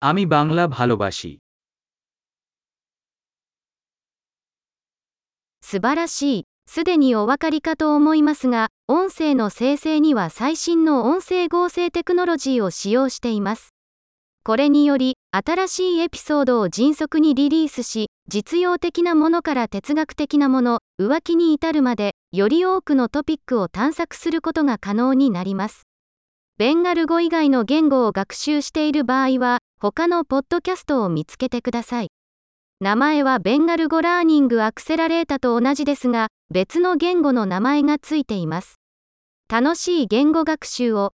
আমি বাংলা ভালোবাসি 素晴らしい。すでにお分かりかと思いますが、音声の生成には最新の音声合成テクノロジーを使用しています。これにより、新しいエピソードを迅速にリリースし、実用的なものから哲学的なもの、浮気に至るまで、より多くのトピックを探索することが可能になります。 ベンガル語以外の言語を学習している場合は、他のポッドキャストを見つけてください。名前はベンガル語ラーニングアクセラレータと同じですが、別の言語の名前がついています。楽しい言語学習を。